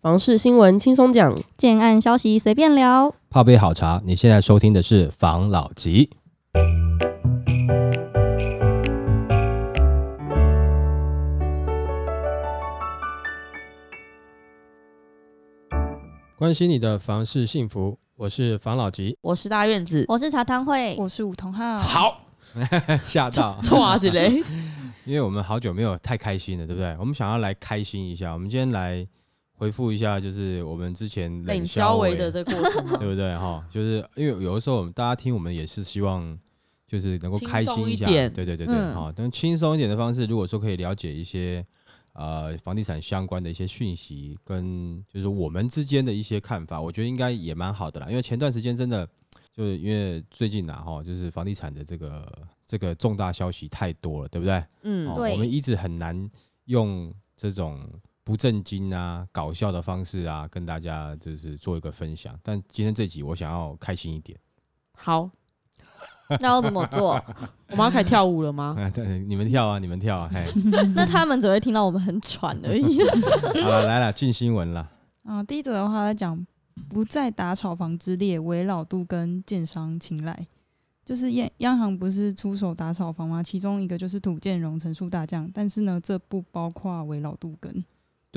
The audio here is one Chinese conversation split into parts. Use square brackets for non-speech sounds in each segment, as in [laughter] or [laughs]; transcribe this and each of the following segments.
房事新闻轻松讲，建案消息随便聊。泡杯好茶，你现在收听的是房老吉。关心你的房事幸福，我是房老吉。我是大院子，我是茶汤会，我是吴同浩。好，[laughs] 吓到，错之类。[laughs] 因为我们好久没有太开心了，对不对？我们想要来开心一下，我们今天来回复一下，就是我们之前冷消消维的这个过程，对不对哈？就是因为有的时候我们大家听我们也是希望就是能够开心下，一点对对对对，嗯哈、但轻松一点的方式，如果说可以了解一些呃房地产相关的一些讯息，跟就是我们之间的一些看法，我觉得应该也蛮好的啦。因为前段时间真的就是因为最近呐哈，就是房地产的这个这个重大消息太多了，对不对？嗯哦，对我们一直很难用这种不正经啊、搞笑的方式啊，跟大家就是做一个分享。但今天这集我想要开心一点，好，那要怎么做？[laughs] 我们要开始跳舞了吗？[laughs] 啊，对，你们跳啊，你们跳啊，嘿，[laughs] 那他们只会听到我们很喘而已。好了，来了，进新闻了。啊，第一则的话在讲不再打炒房之列，为老杜跟建商青睐。就是央央行不是出手打炒房吗？其中一个就是土建融成数大降，但是呢，这不包括为老杜根。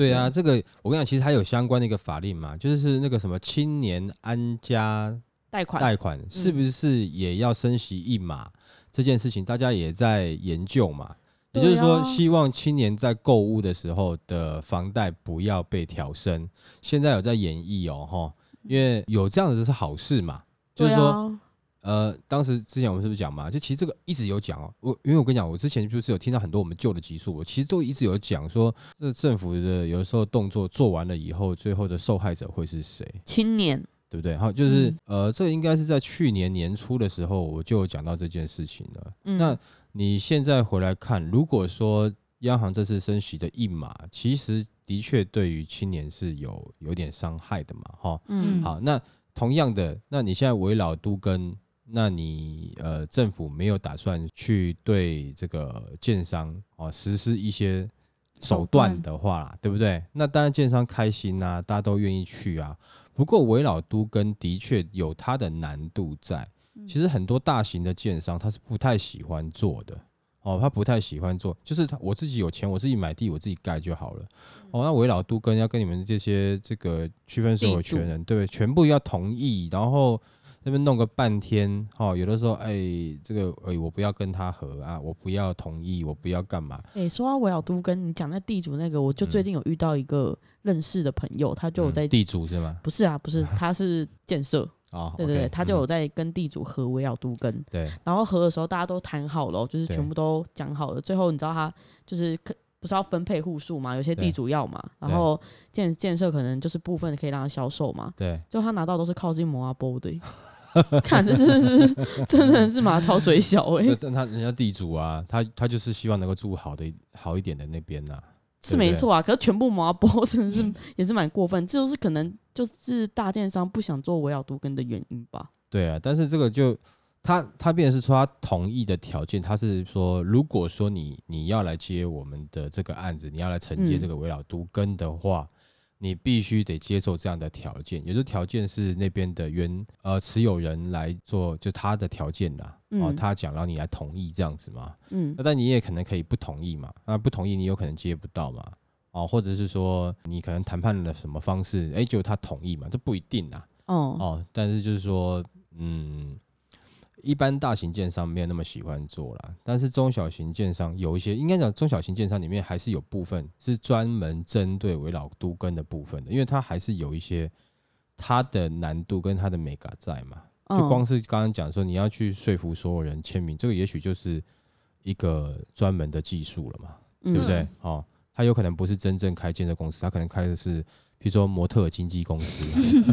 对啊，这个我跟你讲，其实还有相关的一个法令嘛，就是那个什么青年安家贷款，贷款是不是也要升息一码？这件事情大家也在研究嘛。也就是说，希望青年在购物的时候的房贷不要被调升。现在有在演绎哦，哈，因为有这样子是好事嘛。就是说，呃，当时之前我们是不是讲嘛？就其实这个一直有讲哦。我因为我跟你讲，我之前就是有听到很多我们旧的集数，我其实都一直有讲说，这政府的有的时候动作做完了以后，最后的受害者会是谁？青年，对不对？好，就是、嗯呃，这个应该是在去年年初的时候我就有讲到这件事情了。嗯那你现在回来看，如果说央行这次升息的一码，其实的确对于青年是有有点伤害的嘛，哈。嗯，好，那同样的，那你现在围绕都跟，那你呃政府没有打算去对这个建商哦实施一些手段的话啦，对不对？那当然建商开心呐、大家都愿意去啊。不过围绕都跟的确有它的难度在，其实很多大型的建商他是不太喜欢做的。哦，他不太喜欢做，就是他我自己有钱，我自己买地，我自己盖就好了。哦，那围绕都跟要跟你们这些这个区分所有权人，对不对？全部要同意，然后那边弄个半天，哦，有的时候，哎，这个，哎，我不要跟他合啊，我不要同意，我不要干嘛？哎、说到维尔都跟你讲那地主那个，我就最近有遇到一个认识的朋友，他就有在，嗯地主是吗？不是啊，不是，[laughs] 他是建设，哦，对对他就有嗯。在跟地主合维尔都跟，对，然后合的时候大家都谈好了哦，就是全部都讲好了，最后你知道他就是可不是要分配户数嘛，有些地主要嘛，然后建建设可能就是部分可以让他销售嘛，对，就他拿到都是靠近摩阿波的。欸，[laughs] 看这是是真的是马超水小哎、那但他人家地主啊，他他就是希望能够住好的好一点的那边呐、是没错啊，可是全部摩阿波真的是也是蛮过分，这就是可能就是大电商不想做围绕都根的原因吧。对啊，但是这个就他他变成是说他同意的条件，他是说如果说你你要来接我们的这个案子，你要来承接嗯。这个围绕都根的话，你必须得接受这样的条件，也就是条件是那边的原呃持有人来做，就他的条件啦，哦，嗯他讲让你来同意这样子嘛，嗯那但你也可能可以不同意嘛，那不同意你有可能接不到嘛，哦，或者是说你可能谈判的什么方式，哎，就他同意嘛，这不一定啊。哦哦，但是就是说，嗯，一般大型建商没有那么喜欢做啦，但是中小型建商有一些，应该讲中小型建商里面还是有部分是专门针对围绕都根的部分的，因为它还是有一些它的难度跟它的美感在嘛。就嗯光是刚刚讲说你要去说服所有人签名，这个也许就是一个专门的技术了嘛。对对不对？哦，他有可能不是真正开建设公司，他可能开的是，比如说模特儿经纪公司，[laughs]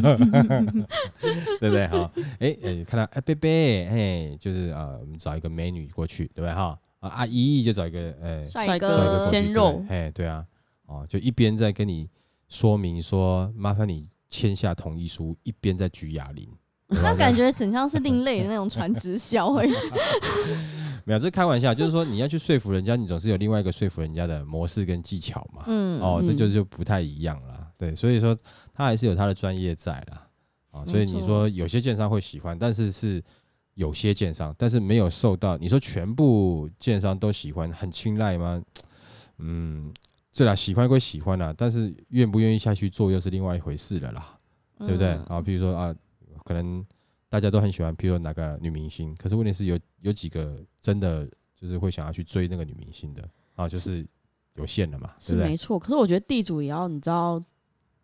对不对？哈、哎哎，看到哎贝贝，哎，就是啊、我们找一个美女过去，对不对？哈、啊阿姨就找一个哎帅帅哥鲜肉对哎，对啊，哦，就一边在跟你说明说，麻烦你签下同意书，一边在举哑铃。那感觉很像是另类的那种传直销哎。[laughs] 没有，这是开玩笑，就是说你要去说服人家，你总是有另外一个说服人家的模式跟技巧嘛。嗯，哦，这嗯就就不太一样啦。对，所以说他还是有他的专业在啦，啊，所以你说有些建商会喜欢，但是是有些建商，但是没有受到你说全部建商都喜欢，很青睐吗？嗯，对啦，喜欢归喜欢啦，但是愿不愿意下去做又是另外一回事了啦，对不对？嗯啊，比如说啊，可能大家都很喜欢，比如说哪个女明星，可是问题是有有几个真的就是会想要去追那个女明星的啊，就是有限的嘛，对不对？是没错。可是我觉得地主也要你知道，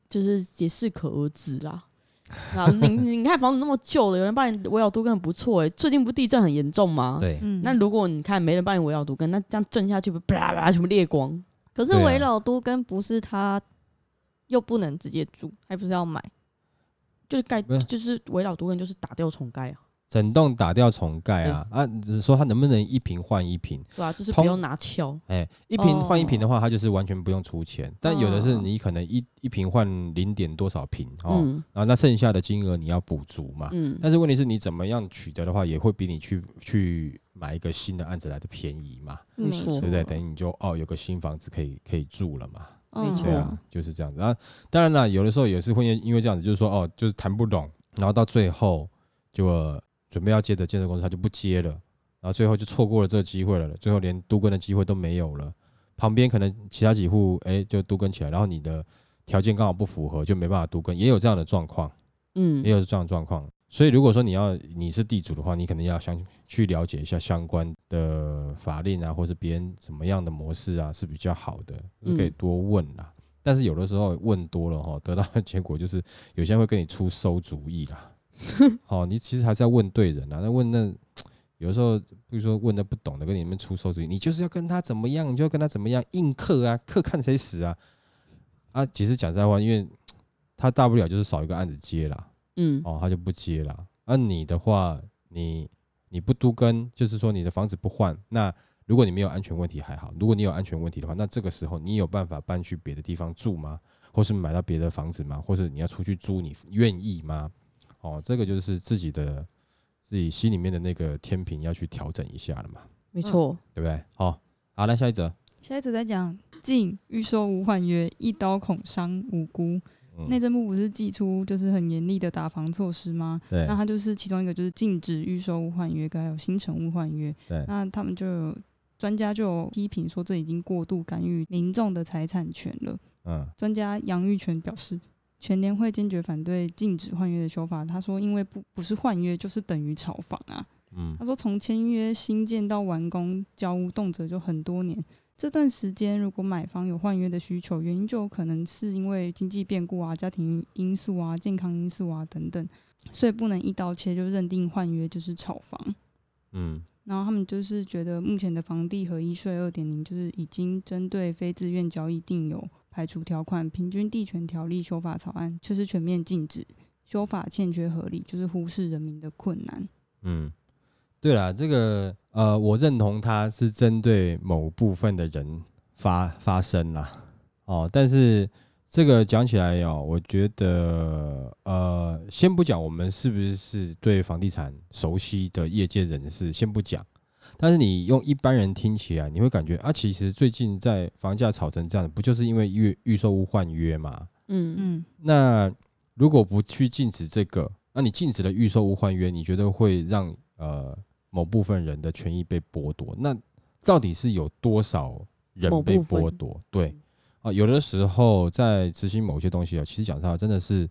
就是也适可而止啦。[laughs] 啊，你你看房子那么旧了，有人帮你围绕都更不错哎。最近不地震很严重吗？。对，嗯，那如果你看没人帮你围绕都更，那这样震下去，不啪啪全部裂光。可是围老都跟不是他，又不能直接住，还不是要买？就是盖就是围绕都更就是打掉重盖啊，整栋打掉重盖啊啊，只是说它能不能一平换一平？对啊、就是通不用拿锹。哎，一平换一平的哦话，它就是完全不用出钱，但有的是哦你可能一一平换零点多少平哦，嗯然后那剩下的金额你要补足嘛。嗯，但是问题是你怎么样取得的话，也会比你去去买一个新的案子来的便宜嘛，没错对不对？等于你就哦有个新房子可以可以住了嘛。嗯没错对啊，就是这样子啊。当然了，有的时候也是会因为这样子，就是说哦，就是谈不拢，然后到最后就、呃准备要接的建设公司他就不接了，然后最后就错过了这个机会了，最后连都跟的机会都没有了。旁边可能其他几户哎就都跟起来，然后你的条件刚好不符合，就没办法都跟，也有这样的状况，嗯也有这样的状况。所以如果说你要你是地主的话，你可能要相去了解一下相关的法令啊，或是别人怎么样的模式啊是比较好的，是可以嗯多问啦。但是有的时候问多了哈，得到的结果就是有些人会跟你出馊主意啦。[laughs] 好，你其实还是要问对人啊。那问那有的时候，比如说问的不懂的，跟你们出馊主意，你就是要跟他怎么样，你就要跟他怎么样硬克啊，克看谁死啊啊！其实讲实在话，因为他大不了就是少一个案子接啦。嗯哦，他就不接了。而、你的话，你你不都跟，就是说你的房子不换，那如果你没有安全问题还好，如果你有安全问题的话，那这个时候你有办法搬去别的地方住吗？或是买到别的房子吗？或是你要出去租，你愿意吗？哦，这个就是自己的自己心里面的那个天平要去调整一下了嘛，没错。对不对？好，好，来下一则。下一则在讲禁预售无换约，一刀恐伤无辜。嗯内政部不是寄出就是很严厉的打防措施吗？对那它就是其中一个，就是禁止预售无换约，还有新城物换约。对，那他们就有专家就有批评说，这已经过度干预民众的财产权了。嗯专家杨玉泉表示，全联会坚决反对禁止换约的修法。他说，因为不不是换约，就是等于炒房啊。嗯他说，从签约新建到完工交屋，动辄就很多年。这段时间，如果买方有换约的需求，原因就有可能是因为经济变故啊、家庭因素啊、健康因素啊等等，所以不能一刀切就认定换约就是炒房。嗯然后他们就是觉得目前的房地合一税二点零就是已经针对非自愿交易定有排除条款，平均地权条例修法草案却是全面禁止，修法欠缺合理，就是忽视人民的困难。嗯，对啦，这个呃，我认同它是针对某部分的人发发声啦，哦，但是这个讲起来哦，我觉得呃，先不讲我们是不是对房地产熟悉的业界人士，先不讲，但是你用一般人听起来，你会感觉啊，其实最近在房价炒成这样，不就是因为预预售屋换约嘛？嗯嗯，那如果不去禁止这个，那你禁止了预售屋换约，你觉得会让呃某部分人的权益被剥夺？那到底是有多少人被剥夺？对啊，有的时候在执行某些东西啊，其实讲实话真的是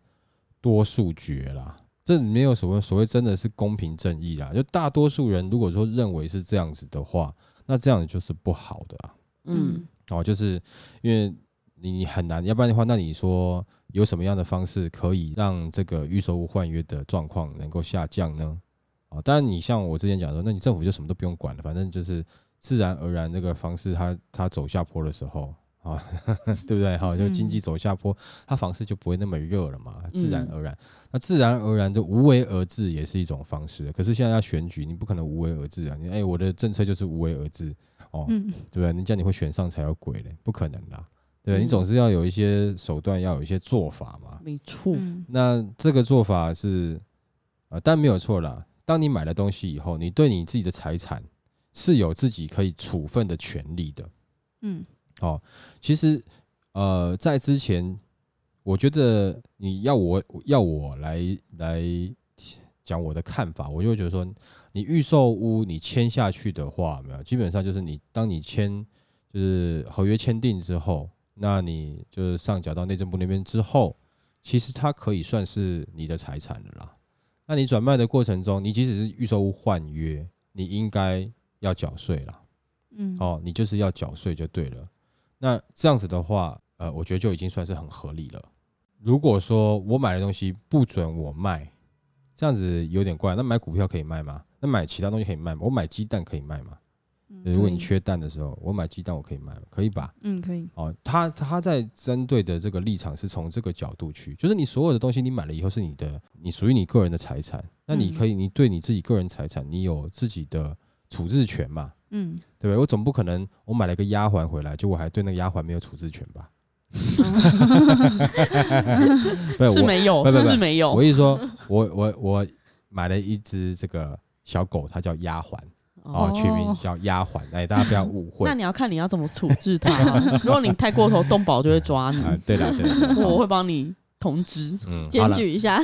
多数决啦。这没有所谓所谓真的是公平正义啦，就大多数人如果说认为是这样子的话，那这样就是不好的啊。嗯哦，就是因为你很难，要不然的话，那你说有什么样的方式可以让这个预售物换约的状况能够下降呢？哦，当然你像我之前讲说，那你政府就什么都不用管了，反正就是自然而然这个方式它它走下坡的时候啊，[laughs] 对不对？哈，就经济走下坡，它房市就不会那么热了嘛，自然而然。那自然而然就无为而治也是一种方式，可是现在要选举，你不可能无为而治啊！你哎，我的政策就是无为而治哦，嗯，对不对？人家你会选上才有鬼嘞，不可能啦，对不对？嗯你总是要有一些手段，要有一些做法嘛。没错。嗯那这个做法是啊、呃但没有错啦。当你买了东西以后，你对你自己的财产是有自己可以处分的权利的。嗯哦，其实呃，在之前我觉得你要我要我来来讲我的看法，我就会觉得说，你预售屋你签下去的话，没有，基本上就是你当你签就是合约签订之后，那你就是上缴到内政部那边之后，其实它可以算是你的财产了啦。那你转卖的过程中，你即使是预售屋换约，你应该要缴税啦。嗯，哦，你就是要缴税就对了。那这样子的话，呃，我觉得就已经算是很合理了。如果说我买的东西不准我卖，这样子有点怪。那买股票可以卖吗？那买其他东西可以卖吗？我买鸡蛋可以卖吗？如果你缺蛋的时候，我买鸡蛋我可以卖吗？可以吧？嗯可以，哦，他他在针对的这个立场是从这个角度去，就是你所有的东西你买了以后是你的，你属于你个人的财产，那你可以，你对你自己个人财产，你有自己的处置权嘛？嗯，对不对？我总不可能我买了一个丫鬟回来，就我还对那个丫鬟没有处置权吧？[laughs] 是没有不不，不是没有我。意思说，我我我买了一只这个小狗，它叫丫鬟哦，取名哦叫丫鬟，哎，大家不要误会那你要看你要怎么处置它啊。[laughs] 如果你太过头，动保就会抓你，啊。对了对了，我会帮你通知。嗯，检，举一下，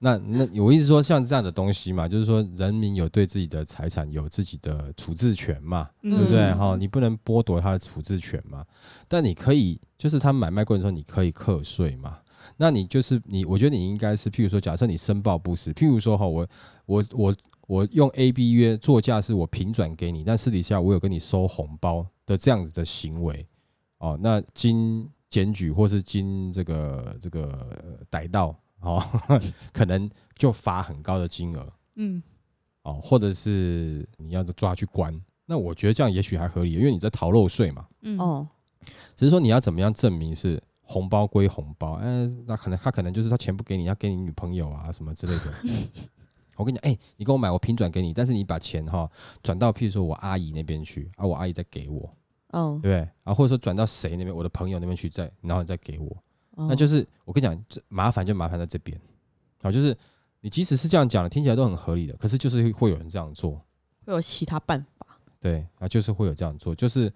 那那我意思说，像这样的东西嘛，就是说人民有对自己的财产有自己的处置权嘛，嗯对不对？嗯哈、你不能剥夺他的处置权嘛。但你可以，就是他买卖过程中，你可以课税嘛。那你就是你，我觉得你应该是，譬如说，假设你申报不实，譬如说哈，我我我我用 A B 约作价是我平转给你，但私底下我有跟你收红包的这样子的行为，哦，那经检举或是经这个这个呃逮到，哦，[laughs] 可能就罚很高的金额，嗯哦，或者是你要抓去关。那我觉得这样也许还合理，因为你在逃漏税嘛。嗯哦，只是说你要怎么样证明是红包归红包？哎、那可能他可能就是他钱不给你，要给你女朋友啊什么之类的。[laughs] 我跟你讲，哎、你给我买，我平转给你，但是你把钱哈转到譬如说我阿姨那边去，啊，我阿姨再给我，嗯对，不对？啊，或者说转到谁那边，我的朋友那边去再，然后再给我。哦，那就是我跟你讲，这麻烦就麻烦在这边，好，就是你即使是这样讲的，听起来都很合理的，可是就是会有人这样做，会有其他办法。对啊，就是会有这样做，就是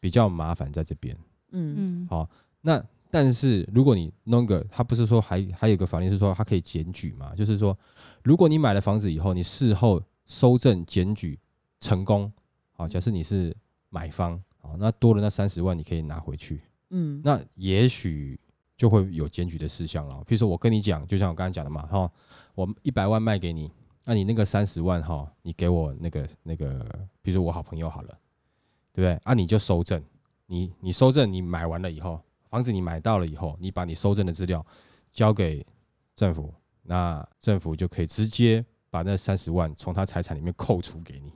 比较麻烦在这边。嗯嗯好，那但是如果你弄个，他不是说还还有一个法律是说他可以检举嘛？就是说，如果你买了房子以后，你事后收证检举成功，好，假设你是买方，好，那多了那三十万你可以拿回去，嗯，那也许就会有检举的事项了。比如说我跟你讲，就像我刚才讲的嘛，哈，我一百万卖给你，那你那个三十万哈，你给我那个那个，比如说我好朋友好了，对不对？啊，你就收证，你你收证，你买完了以后，房子你买到了以后，你把你收证的资料交给政府，那政府就可以直接把那三十万从他财产里面扣除给你。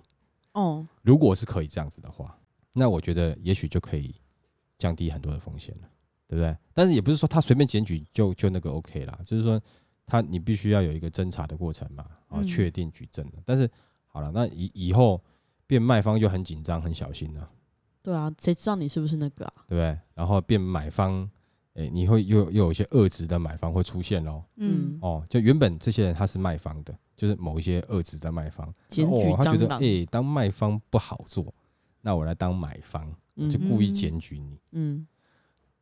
哦，如果是可以这样子的话，那我觉得也许就可以降低很多的风险了，对不对？但是也不是说他随便检举就就那个 OK 啦，就是说他你必须要有一个侦查的过程嘛，然后确定举证的。但是好了，那以以后变卖方就很紧张、很小心了，对啊，谁知道你是不是那个啊？对不对？然后变买方，哎，你会又又有一些恶质的买方会出现喽。嗯哦，就原本这些人他是卖方的，就是某一些恶质的卖方，检举哦，他觉得哎、当卖方不好做，那我来当买方，就故意检举你。嗯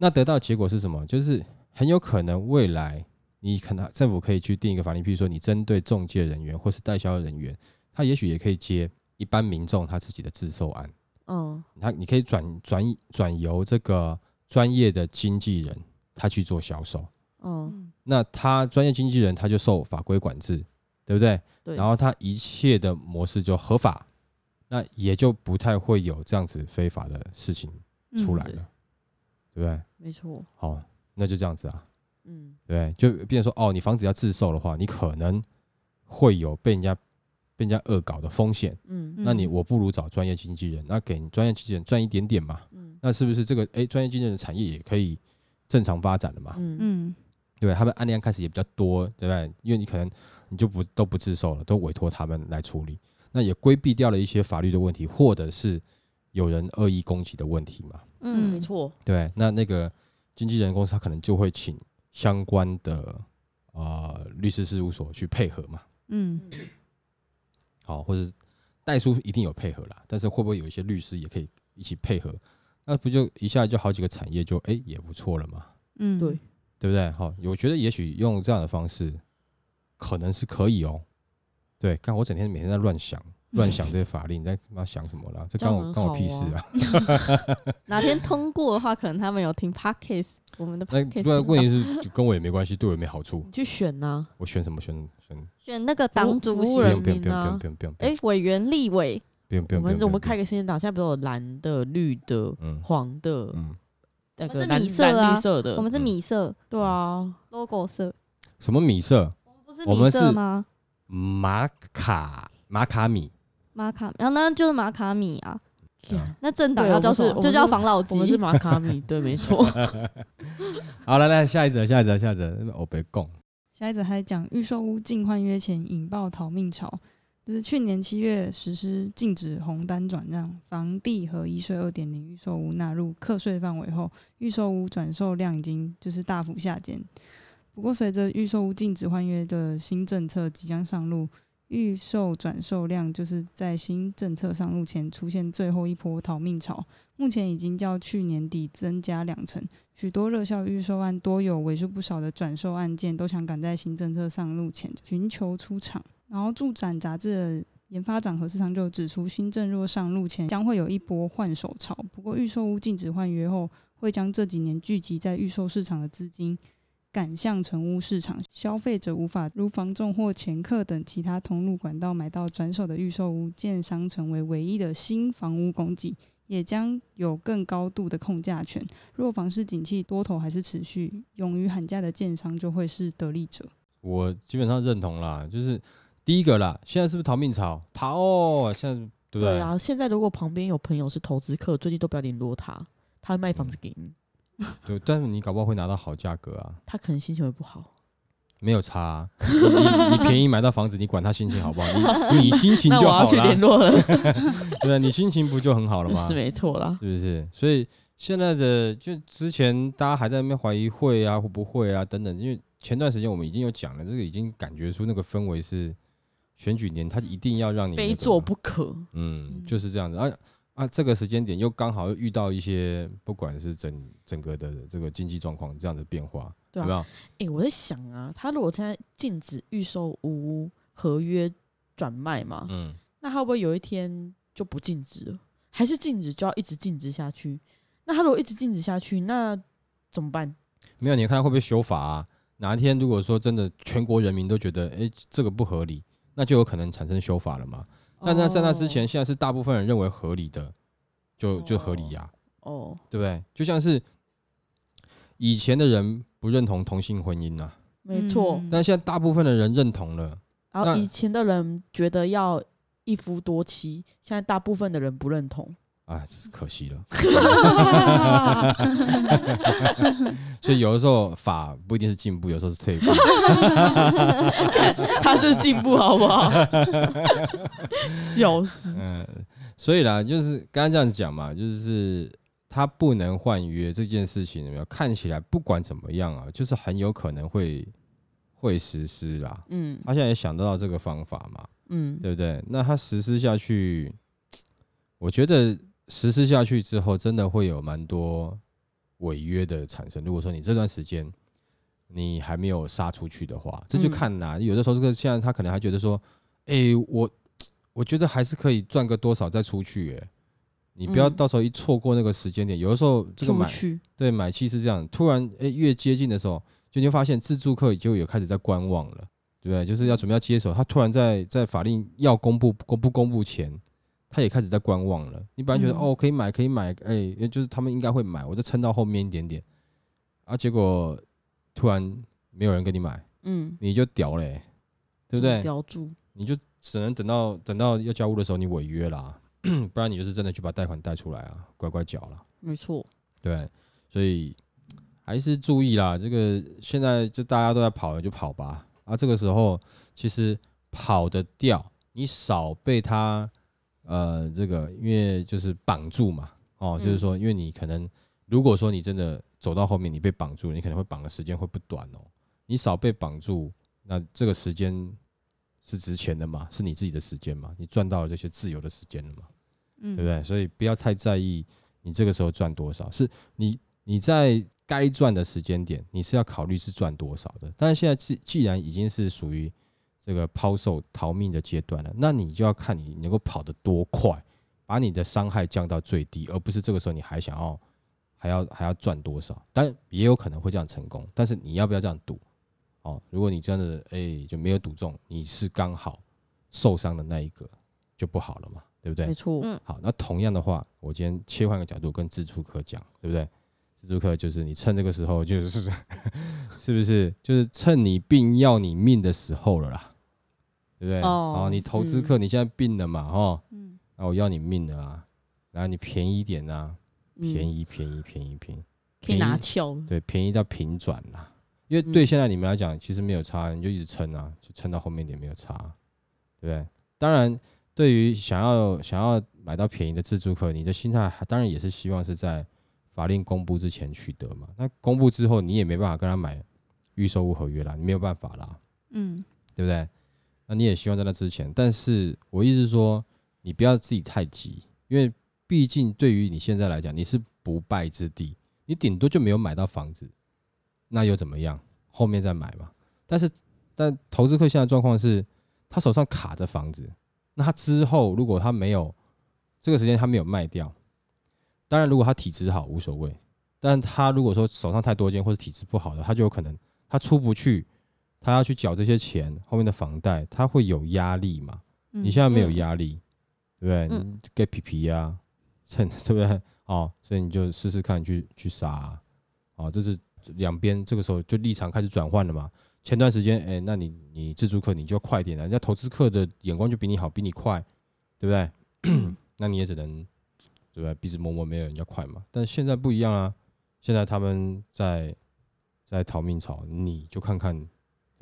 那得到的结果是什么？就是很有可能未来你可能政府可以去定一个法令，譬如说你针对中介人员或是代销人员，他也许也可以接一般民众他自己的自售案，嗯他你可以转转转由这个专业的经纪人他去做销售。嗯，那他专业经纪人他就受法规管制，对不对？对，然后他一切的模式就合法，那也就不太会有这样子非法的事情出来嗯了，对不对？没错，好，那就这样子啊，嗯对，就变成说，哦，你房子要自售的话，你可能会有被人家被人家恶搞的风险，嗯那你我不如找专业经纪人，那给你专业经纪人赚一点点嘛，嗯那是不是这个哎专业经纪人的产业也可以正常发展了嘛？嗯嗯对对？他们案例开始也比较多，对不对？因为你可能你就不都不自售了，都委托他们来处理，那也规避掉了一些法律的问题，或者是有人恶意攻击的问题嘛。嗯，嗯没错，对，那那个经纪人公司他可能就会请相关的呃律师事务所去配合嘛，嗯好、或者代书一定有配合啦，但是会不会有一些律师也可以一起配合？那不就一下就好几个产业就哎也不错了嘛，嗯，对对不对？好，我觉得也许用这样的方式，可能是可以哦。对，看我整天每天在乱想，乱想这些法令，你在他妈想什么啦？这关我关我屁事啊！[laughs] 哪天通过的话，可能他们有听 podcast，我们的那 podcast 不然频道问题是就跟我也没关系，对我也没好处你。去选呐、我选什么选选？选那个党主席不用不用不民啊用不用不用不用不哎用，委员、立委，不用不我用不用不用。们我们开个新的党，现在不是有蓝的、绿的、嗯黄的，嗯，那个蓝我们是米色啊蓝绿色的，我们是米色对啊，logo 色，什么米色？不是米我们是色吗？马卡马卡米。马卡，然后那就是马卡米啊。嗯那政党对要叫什么？就叫防老我们是机。马卡米，对，没错。[laughs] 好，来来下一则，下一则，下一则，我别供。下一则还讲预售屋净换约前引爆逃命潮，就是去年七月实施禁止红单转让，房地和一税二点零预售屋纳入课税范围后，预售屋转售量已经就是大幅下减。不过，随着预售屋禁止换约的新政策即将上路，预售转售量就是在新政策上路前出现最后一波逃命潮，目前已经较去年底增加两成。许多热销预售案多有为数不少的转售案件，都想赶在新政策上路前寻求出场。然后，助展杂志的研发长何世昌就指出，新政若上路前将会有一波换手潮。不过，预售屋禁止换约后，会将这几年聚集在预售市场的资金赶向成屋市场，消费者无法如房仲或前客等其他通路管道买到转手的预售屋，建商成为唯一的新房屋供给。也将有更高度的控价权。若房市景气多头还是持续，勇于喊价的建商就会是得利者。我基本上认同啦，就是第一个啦，现在是不是逃命潮？逃哦，现在对不对？啊，现在如果旁边有朋友是投资客，最近都不要联络他，他会卖房子给你，[laughs] 对，但是你搞不好会拿到好价格啊，他可能心情会不好。没有差啊、你你你便宜买到房子，你管他心情好不好？你 [laughs] 你心情那我要去就好了，联络了，[laughs] 对，你心情不就很好了吗？是没错啦。是不是？所以现在的就之前大家还在那边怀疑会啊，会不会啊等等，因为前段时间我们已经有讲了，这个已经感觉出那个氛围是选举年，他一定要让你、那个非做不可。嗯，就是这样子。啊啊，这个时间点又刚好又遇到一些不管是整整个的这个经济状况这样的变化，对？哎、我在想啊，他如果现在禁止预售屋合约转卖嘛，嗯，那会不会有一天就不禁止了？还是禁止就要一直禁止下去？那他如果一直禁止下去，那怎么办？没有，你看他会不会修法啊？哪一天如果说真的全国人民都觉得，哎、这个不合理，那就有可能产生修法了嘛。那那在那之前，哦现在是大部分人认为合理的，就就合理呀、哦，对不对？就像是以前的人不认同同性婚姻呐、没错。嗯但现在大部分的人认同了。那然后以前的人觉得要一夫多妻，现在大部分的人不认同。哎，真是可惜了。[laughs] [laughs] 所以有的时候法不一定是进步，有时候是退步。[laughs] 他这是进步好不好？笑死！嗯，所以啦，就是刚刚这样讲嘛，就是他不能换约这件事情，有没有看起来不管怎么样啊，就是很有可能会会实施啦。嗯他现在也想得到这个方法嘛，嗯，对不对？那他实施下去，我觉得实施下去之后，真的会有蛮多违约的产生。如果说你这段时间你还没有杀出去的话，这就嗯看啦、有的时候，这个现在他可能还觉得说，哎、我我觉得还是可以赚个多少再出去、哎，你不要嗯到时候一错过那个时间点。有的时候这个买。对买气是这样，突然哎、越接近的时候，就你会发现自助客就有开始在观望了。对不对？就是要准备要接手，他突然在在法令要公布公不公布前，他也开始在观望了。你本来觉得、嗯哦可以买可以买，哎、也就是他们应该会买，我就撑到后面一点点，啊，结果突然没有人跟你买，嗯，你就屌嘞、对不对？你就只能等到等到要交屋的时候你违约啦，[clears throat] 不然你就是真的去把贷款贷出来啊，乖乖缴了。没错。对，所以还是注意啦。这个现在就大家都在跑了，就跑吧。啊，这个时候其实跑得掉，你少被他呃这个，因为就是绑住嘛。哦，就是嗯说，因为你可能如果说你真的走到后面，你被绑住，你可能会绑的时间会不短哦。你少被绑住，那这个时间是值钱的嘛？是你自己的时间嘛？你赚到了这些自由的时间了嘛？嗯对不对？所以不要太在意你这个时候赚多少，是你你在该赚的时间点，你是要考虑是赚多少的。但是现在既既然已经是属于这个抛售逃命的阶段了，那你就要看你能够跑得多快，把你的伤害降到最低，而不是这个时候你还想要还要还要赚多少。但也有可能会这样成功，但是你要不要这样赌？哦，如果你真的哎、就没有赌中，你是刚好受伤的那一个，就不好了嘛，对不对没？错，嗯好，那同样的话，我今天切换个角度跟自助客讲，对不对？自助客就是你趁这个时候，就是 [laughs] 是不是就是趁你病要你命的时候了啦，对不对？哦你投资客你现在病了嘛，哈，嗯。那我要你命了啊，然后你便宜一点啊，便宜宜便宜便宜便宜，可以拿翘，对，便宜到平转啦。因为对现在你们来讲，其实没有差，你就一直撑啊，就撑到后面一点没有差，对不对？当然，对于想要想要买到便宜的自助客，你的心态还当然也是希望是在法令公布之前取得嘛。那公布之后，你也没办法跟他买预售屋合约啦，你没有办法啦，嗯。对不对？你也希望在那之前，但是我意思是说，你不要自己太急，因为毕竟对于你现在来讲，你是不败之地，你顶多就没有买到房子，那又怎么样？后面再买嘛。但是，但投资客现在状况是，他手上卡着房子，那他之后如果他没有这个时间他没有卖掉，当然如果他体质好无所谓，但他如果说手上太多间或者体质不好的，他就有可能他出不去，他要去缴这些钱，后面的房贷他会有压力嘛？嗯你现在没有嗯压力，对不对？给皮皮呀，趁 [laughs] 对不对？哦，所以你就试试看去去杀啊，哦，这是两边这个时候就立场开始转换了嘛。前段时间，哎，那你你自助客你就快点了，人家投资客的眼光就比你好，比你快，对不对？[clears throat] 那你也只能对不对？鼻子摸摸没有人家快嘛。但现在不一样啊，现在他们在在逃命潮，你就看看，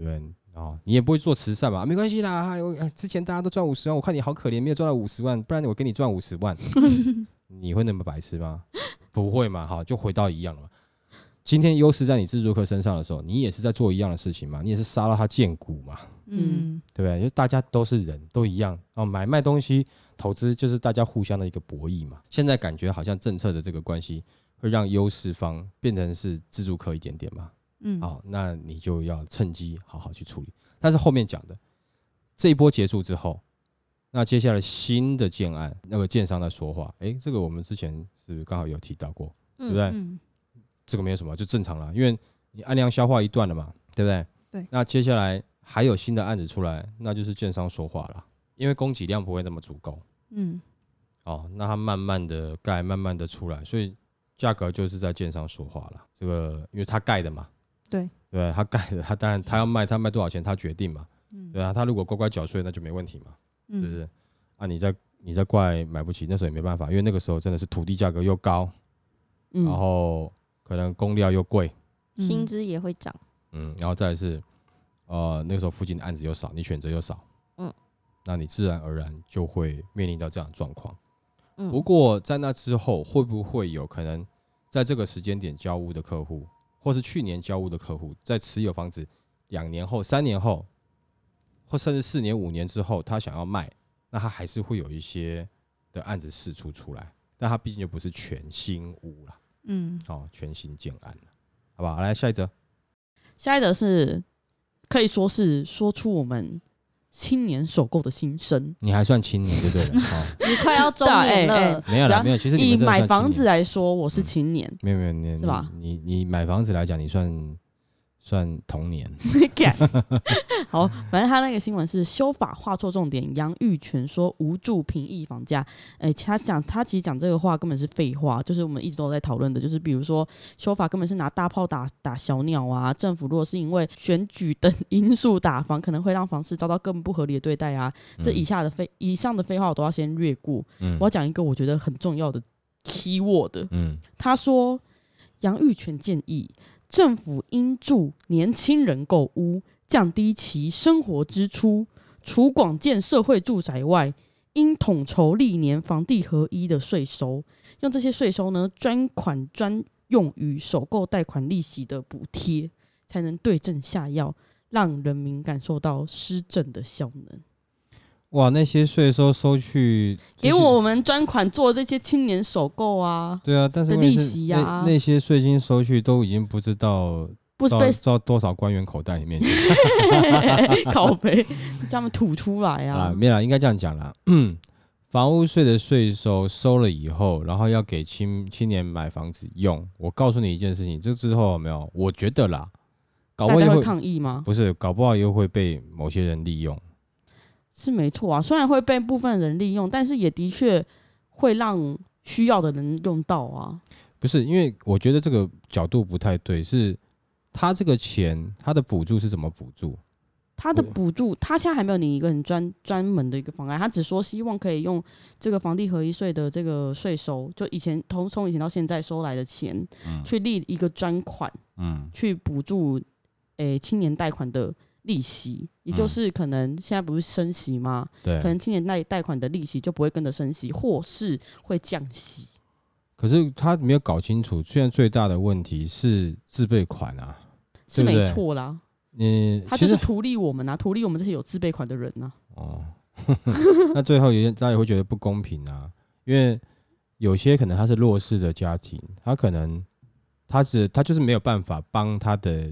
对不对？啊、你也不会做慈善吧，没关系啦。还有呃之前大家都赚五十万，我看你好可怜，没有赚到五十万，不然我给你赚五十万，[laughs] 你会那么白痴吗？不会嘛，好，就回到一样了嘛。今天优势在你自助客身上的时候，你也是在做一样的事情嘛，你也是杀了他见骨嘛，嗯对不对？就大家都是人，都一样哦。买卖东西、投资就是大家互相的一个博弈嘛。现在感觉好像政策的这个关系会让优势方变成是自助客一点点嘛。嗯好，那你就要趁机好好去处理。但是后面讲的这一波结束之后，那接下来新的建案，那个建商在说话，诶，这个我们之前是刚好有提到过，对不对？嗯这个没有什么，就正常了，因为你按量消化一段了嘛，对不对？对那接下来还有新的案子出来，那就是建商说话了，因为供给量不会那么足够嗯哦，那它慢慢的盖，慢慢的出来，所以价格就是在建商说话了。这个因为他盖的嘛，对对，他盖的，他当然他要卖，他卖多少钱他决定嘛，嗯对啊，他如果乖乖缴税那就没问题嘛，是不嗯是？啊，你在你在怪买不起，那时候也没办法，因为那个时候真的是土地价格又高，嗯，然后可能工料又贵，嗯薪资也会涨。嗯，然后再来是，呃，那个时候附近的案子又少，你选择又少，嗯，那你自然而然就会面临到这样的状况。嗯，不过在那之后，会不会有可能在这个时间点交屋的客户，或是去年交屋的客户，在持有房子两年后、三年后，或甚至四年、五年之后，他想要卖，那他还是会有一些的案子释出出来，但他毕竟就不是全新屋了，嗯哦，全新建案了，好不好？来下一则。下一则是可以说是说出我们青年首购的心声。你还算青年，对不对你快要中年了，没有啦，没有。其实你以买房子来说，我是青年，没有没有，你是吧你你你买房子来讲，你算算童年。[laughs] [laughs] 好，反正他那个新闻是修法画错重点，杨玉泉说无助平抑房价。哎、他讲他其实讲这个话根本是废话，就是我们一直都在讨论的，就是比如说修法根本是拿大炮打打小鸟啊，政府如果是因为选举等因素打房，可能会让房市遭到更不合理的对待啊。这以下的废以上的废话我都要先略过，嗯我要讲一个我觉得很重要的 key word。嗯他说，杨玉泉建议政府应助年轻人购屋，降低其生活支出，除广建社会住宅外，应统筹历年房地合一的税收，用这些税收呢专款专用于首购贷款利息的补贴，才能对症下药，让人民感受到施政的效能。哇，那些税收收去给就是我们专款做这些青年首购啊，对啊，但是利息啊那那些税金收去都已经不知道到不是被到多少官员口袋里面去拷贝，[laughs] 叫他们吐出来啊，啊。没有啦，应该这样讲啦。[clears throat] 房屋税的税收收了以后，然后要给青青年买房子用。我告诉你一件事情，这之后有没有？我觉得啦，搞不好也会抗议吗？不是，搞不好又会被某些人利用。是没错啊，虽然会被部分人利用，但是也的确会让需要的人用到啊。不是，因为我觉得这个角度不太对，是他这个钱，他的补助是怎么补助？他的补助，他现在还没有拟一个很专专门的一个方案，他只说希望可以用这个房地合一税的这个税收，就以前从从以前到现在收来的钱，嗯去立一个专款，嗯去补助诶、青年贷款的利息，也就嗯是可能现在不是升息吗？对可。能今年贷贷款的利息就不会跟着升息，或是会降息。可是他没有搞清楚，现在最大的问题是自备款啊。是没错啦，嗯，他就是图利我们啊，图利我们这些有自备款的人呐、哦，[laughs] 那最后有些大家也会觉得不公平啊，因为有些可能他是弱势的家庭，他可能他只他就是没有办法帮他的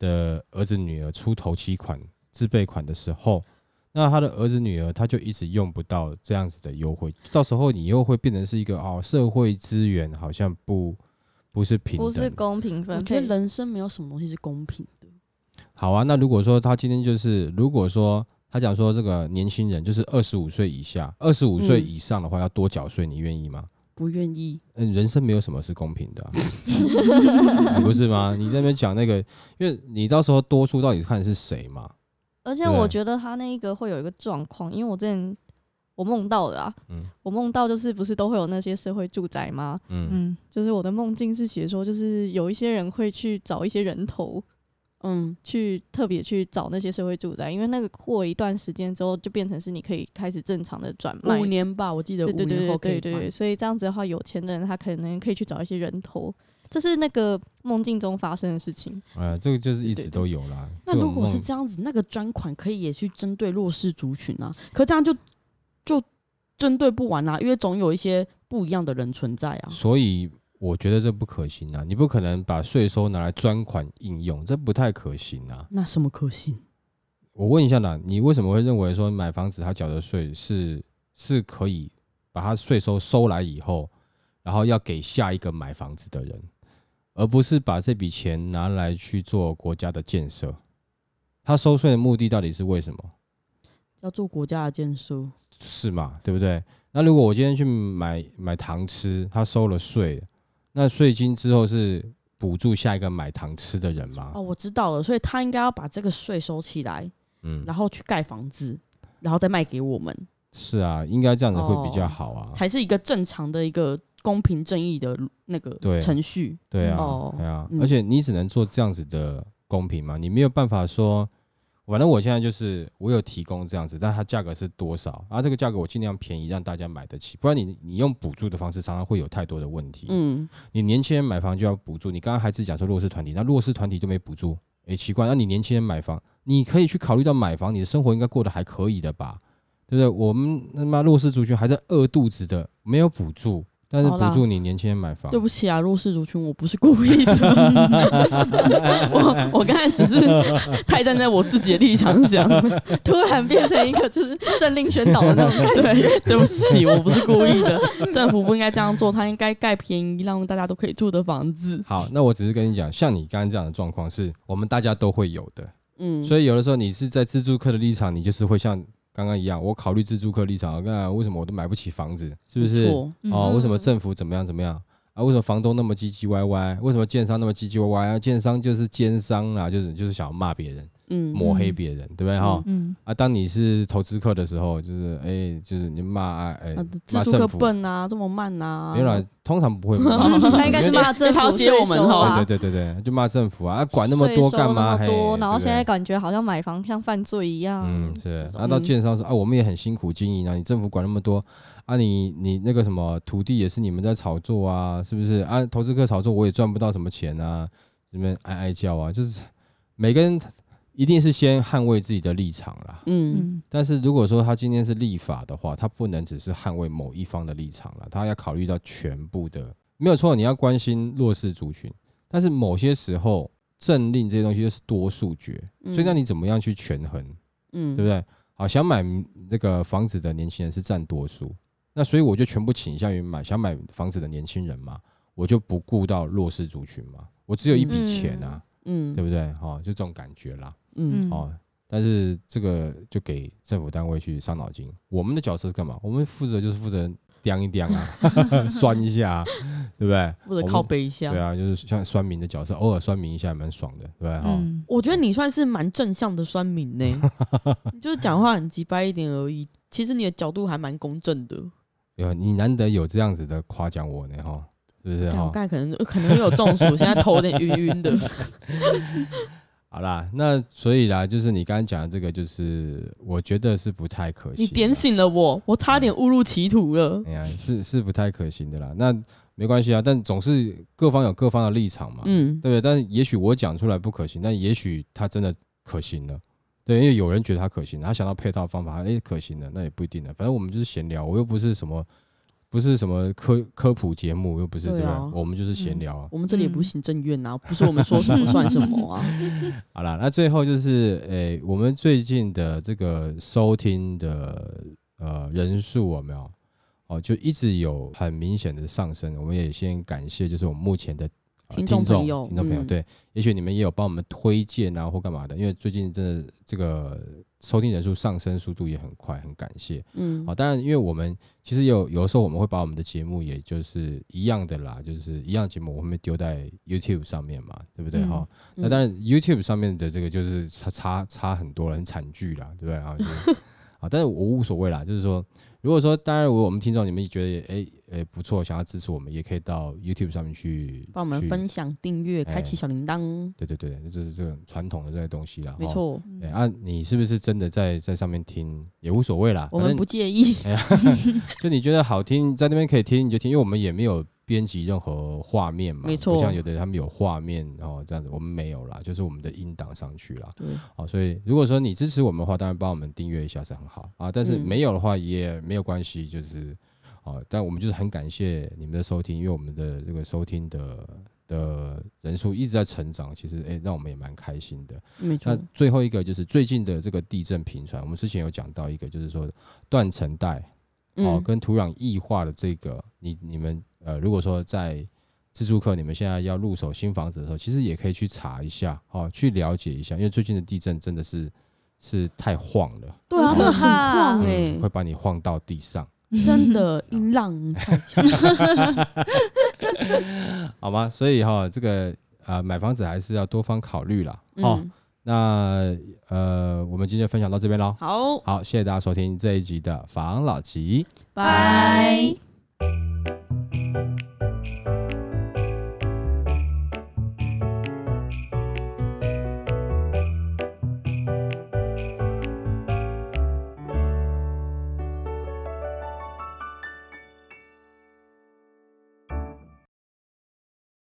的儿子女儿出头期款自备款的时候，那他的儿子女儿他就一直用不到这样子的优惠，到时候你又会变成是一个哦社会资源好像不不是平等不是。公平分配。觉得人生没有什么东西是公平的。好啊，那如果说他今天就是，如果说他讲说这个年轻人就是二十五岁以下、二十五岁嗯以上的话要多缴税，你愿意吗？不愿意，嗯，人生没有什么是公平的、[laughs] 不是吗？你在那边讲那个，因为你到时候多数到底看是谁嘛？而且我觉得他那一个会有一个状况，因为我之前我梦到的啊，嗯我梦到就是不是都会有那些社会住宅吗？嗯，嗯，就是我的梦境是写说，就是有一些人会去找一些人头，嗯，去特别去找那些社会住宅，因为那个过一段时间之后，就变成是你可以开始正常的转卖。五年吧，我记得五对对对对年后可以换对对对，所以这样子的话，有钱人他可能可以去找一些人头，这是那个梦境中发生的事情。啊，这个就是一直都有啦。那如果是这样子，那个专款可以也去针对弱势族群啊，可这样就就针对不完啊，因为总有一些不一样的人存在啊。所以我觉得这不可行啊，你不可能把税收拿来专款应用，这不太可行啊。那什么可行？我问一下啦，你为什么会认为说买房子他缴的税是是可以把他税收收来以后，然后要给下一个买房子的人，而不是把这笔钱拿来去做国家的建设？他收税的目的到底是为什么？要做国家的建设，是嘛？对不对？那如果我今天去买买糖吃，他收了税，那税金之后是补助下一个买糖吃的人吗？哦，我知道了，所以他应该要把这个税收起来，嗯，然后去盖房子，然后再卖给我们，是啊，应该这样子会比较好啊。才是一个正常的一个公平正义的那个程序。对啊，哦对啊，嗯而且你只能做这样子的公平嘛，你没有办法说，反正我现在就是我有提供这样子，但它价格是多少啊？这个价格我尽量便宜，让大家买得起，不然你你用补助的方式，常常会有太多的问题。嗯，你年轻人买房就要补助，你刚刚还是讲说弱势团体，那弱势团体就没补助，诶，奇怪，那你年轻人买房，你可以去考虑到买房，你的生活应该过得还可以的吧？对不对？我们他妈弱势族群还在饿肚子的，没有补助，但是好啦补助你年轻人买房对。不起啊，弱势族群，我不是故意的，[laughs] 我我刚才只是太站在我自己的立场想，突然变成一个就是政令宣导的那种感觉。对，对不起，我不是故意的，政府不应该这样做，他应该盖便宜让大家都可以住的房子。好，那我只是跟你讲，像你刚刚这样的状况，是我们大家都会有的。嗯，所以有的时候你是在自助客的立场，你就是会像刚刚一样，我考虑自住客立场，那为什么我都买不起房子？是不是？嗯哦，为什么嗯政府怎么样怎么样啊？为什么房东那么唧唧歪歪？为什么建商那么唧唧歪歪？啊，建商就是奸商啊，就是就是想要骂别人、嗯，抹黑别人，对不对？哈？嗯，啊，当你是投资客的时候，就是哎、就是你骂啊，哎、啊自助客骂政府，笨啊，这么慢啊，没有啦，通常不会 [laughs] 他应该是骂政因为他要府接我们哈。对对对对对，就骂政府啊，啊管那么多干嘛？多，然后现在感觉好像买房像犯罪一样。嗯，是。这，种。然后到建商说啊，我们也很辛苦经营啊，你政府管那么多啊，你你那个什么土地也是你们在炒作啊，是不是？啊？投资客炒作我也赚不到什么钱啊，你们哀哀叫啊，就是每个人一定是先捍卫自己的立场啦。嗯。嗯但是如果说他今天是立法的话，他不能只是捍卫某一方的立场了，他要考虑到全部的，没有错，你要关心弱势族群，但是某些时候政令这些东西就是多数决，嗯。所以那你怎么样去权衡，嗯，对不对？好，想买那个房子的年轻人是占多数，那所以我就全部倾向于买想买房子的年轻人嘛，我就不顾到弱势族群嘛，我只有一笔钱啊，嗯，对不对？哈、就这种感觉啦。嗯嗯哦，但是这个就给政府单位去伤脑筋。我们的角色是干嘛？我们负责就是负责掂一掂啊，[laughs] 酸一下啊，对不对？或者靠背一下。对啊，就是像酸民的角色，偶尔酸民一下也蛮爽的，对不对？哈、嗯，我觉得你算是蛮正向的酸民呢，[laughs] 你就是讲话很直白一点而已。其实你的角度还蛮公正的。有你难得有这样子的夸奖我呢，哈，是不是？我刚才可能可能会有中暑，现在头有点晕晕的。[laughs] 好啦，那所以啦，就是你刚刚讲的这个，就是我觉得是不太可行。你点，醒了我，我差点误入歧途了。哎呀，是是不太可行的啦。那没关系啊，但总是各方有各方的立场嘛。嗯，对不对？但是也许我讲出来不可行，但也许他真的可行了。对，因为有人觉得他可行，他想到配套方法，哎，可行的，那也不一定的。反正我们就是闲聊，我又不是什么，不是什么科科普节目，又不是对吧啊？我们就是闲聊啊。我们这里也不是行政院啊，不是我们说什么 [laughs] 算什么啊。好了，那最后就是，诶，我们最近的这个收听的呃人数有没有？哦，就一直有很明显的上升。我们也先感谢，就是我们目前的。呃听众朋友听众朋友，嗯对，也许你们也有帮我们推荐啊，或干嘛的，因为最近真的这个收听人数上升速度也很快，很感谢。嗯好，当然，因为我们其实有有的时候我们会把我们的节目，也就是一样的啦，就是一样节目，我们会丢在 YouTube 上面嘛，对不对？嗯哈、那嗯当然 YouTube 上面的这个就是差差差很多了，很惨剧啦，对不对啊？就是啊，但是我无所谓啦，就是说，如果说当然，如果我们听众你们觉得哎哎不错，想要支持我们，也可以到 YouTube 上面去帮我们分享、订阅、开启哎小铃铛。对对对，这是这种传统的这些东西啦。没错，对啊，你是不是真的在在上面听也无所谓啦，我们不介意。哎 [laughs] 呀，[laughs] 就你觉得好听，在那边可以听你就听，因为我们也没有编辑任何画面嘛，没错不像有的人他们有画面哦这样子，我们没有啦，就是我们的音档上去啦。对，好，所以如果说你支持我们的话，当然帮我们订阅一下是很好啊，但是嗯没有的话也没有关系，就是哦，但我们就是很感谢你们的收听，因为我们的这个收听的的人数一直在成长，其实诶、让我们也蛮开心的。没错那。最后一个就是最近的这个地震频传，我们之前有讲到一个，就是说断层带哦嗯，跟土壤异化的这个，你你们呃，如果说在自助客你们现在要入手新房子的时候，其实也可以去查一下哦，去了解一下，因为最近的地震真的是是太晃了，对啊，很真的很晃哎嗯，会把你晃到地上，真的音浪太强。[laughs] 好吗？所以哈、这个呃买房子还是要多方考虑啦。哦，嗯，那呃，我们今天分享到这边喽。好，好，谢谢大家收听这一集的房老吉。拜。うん。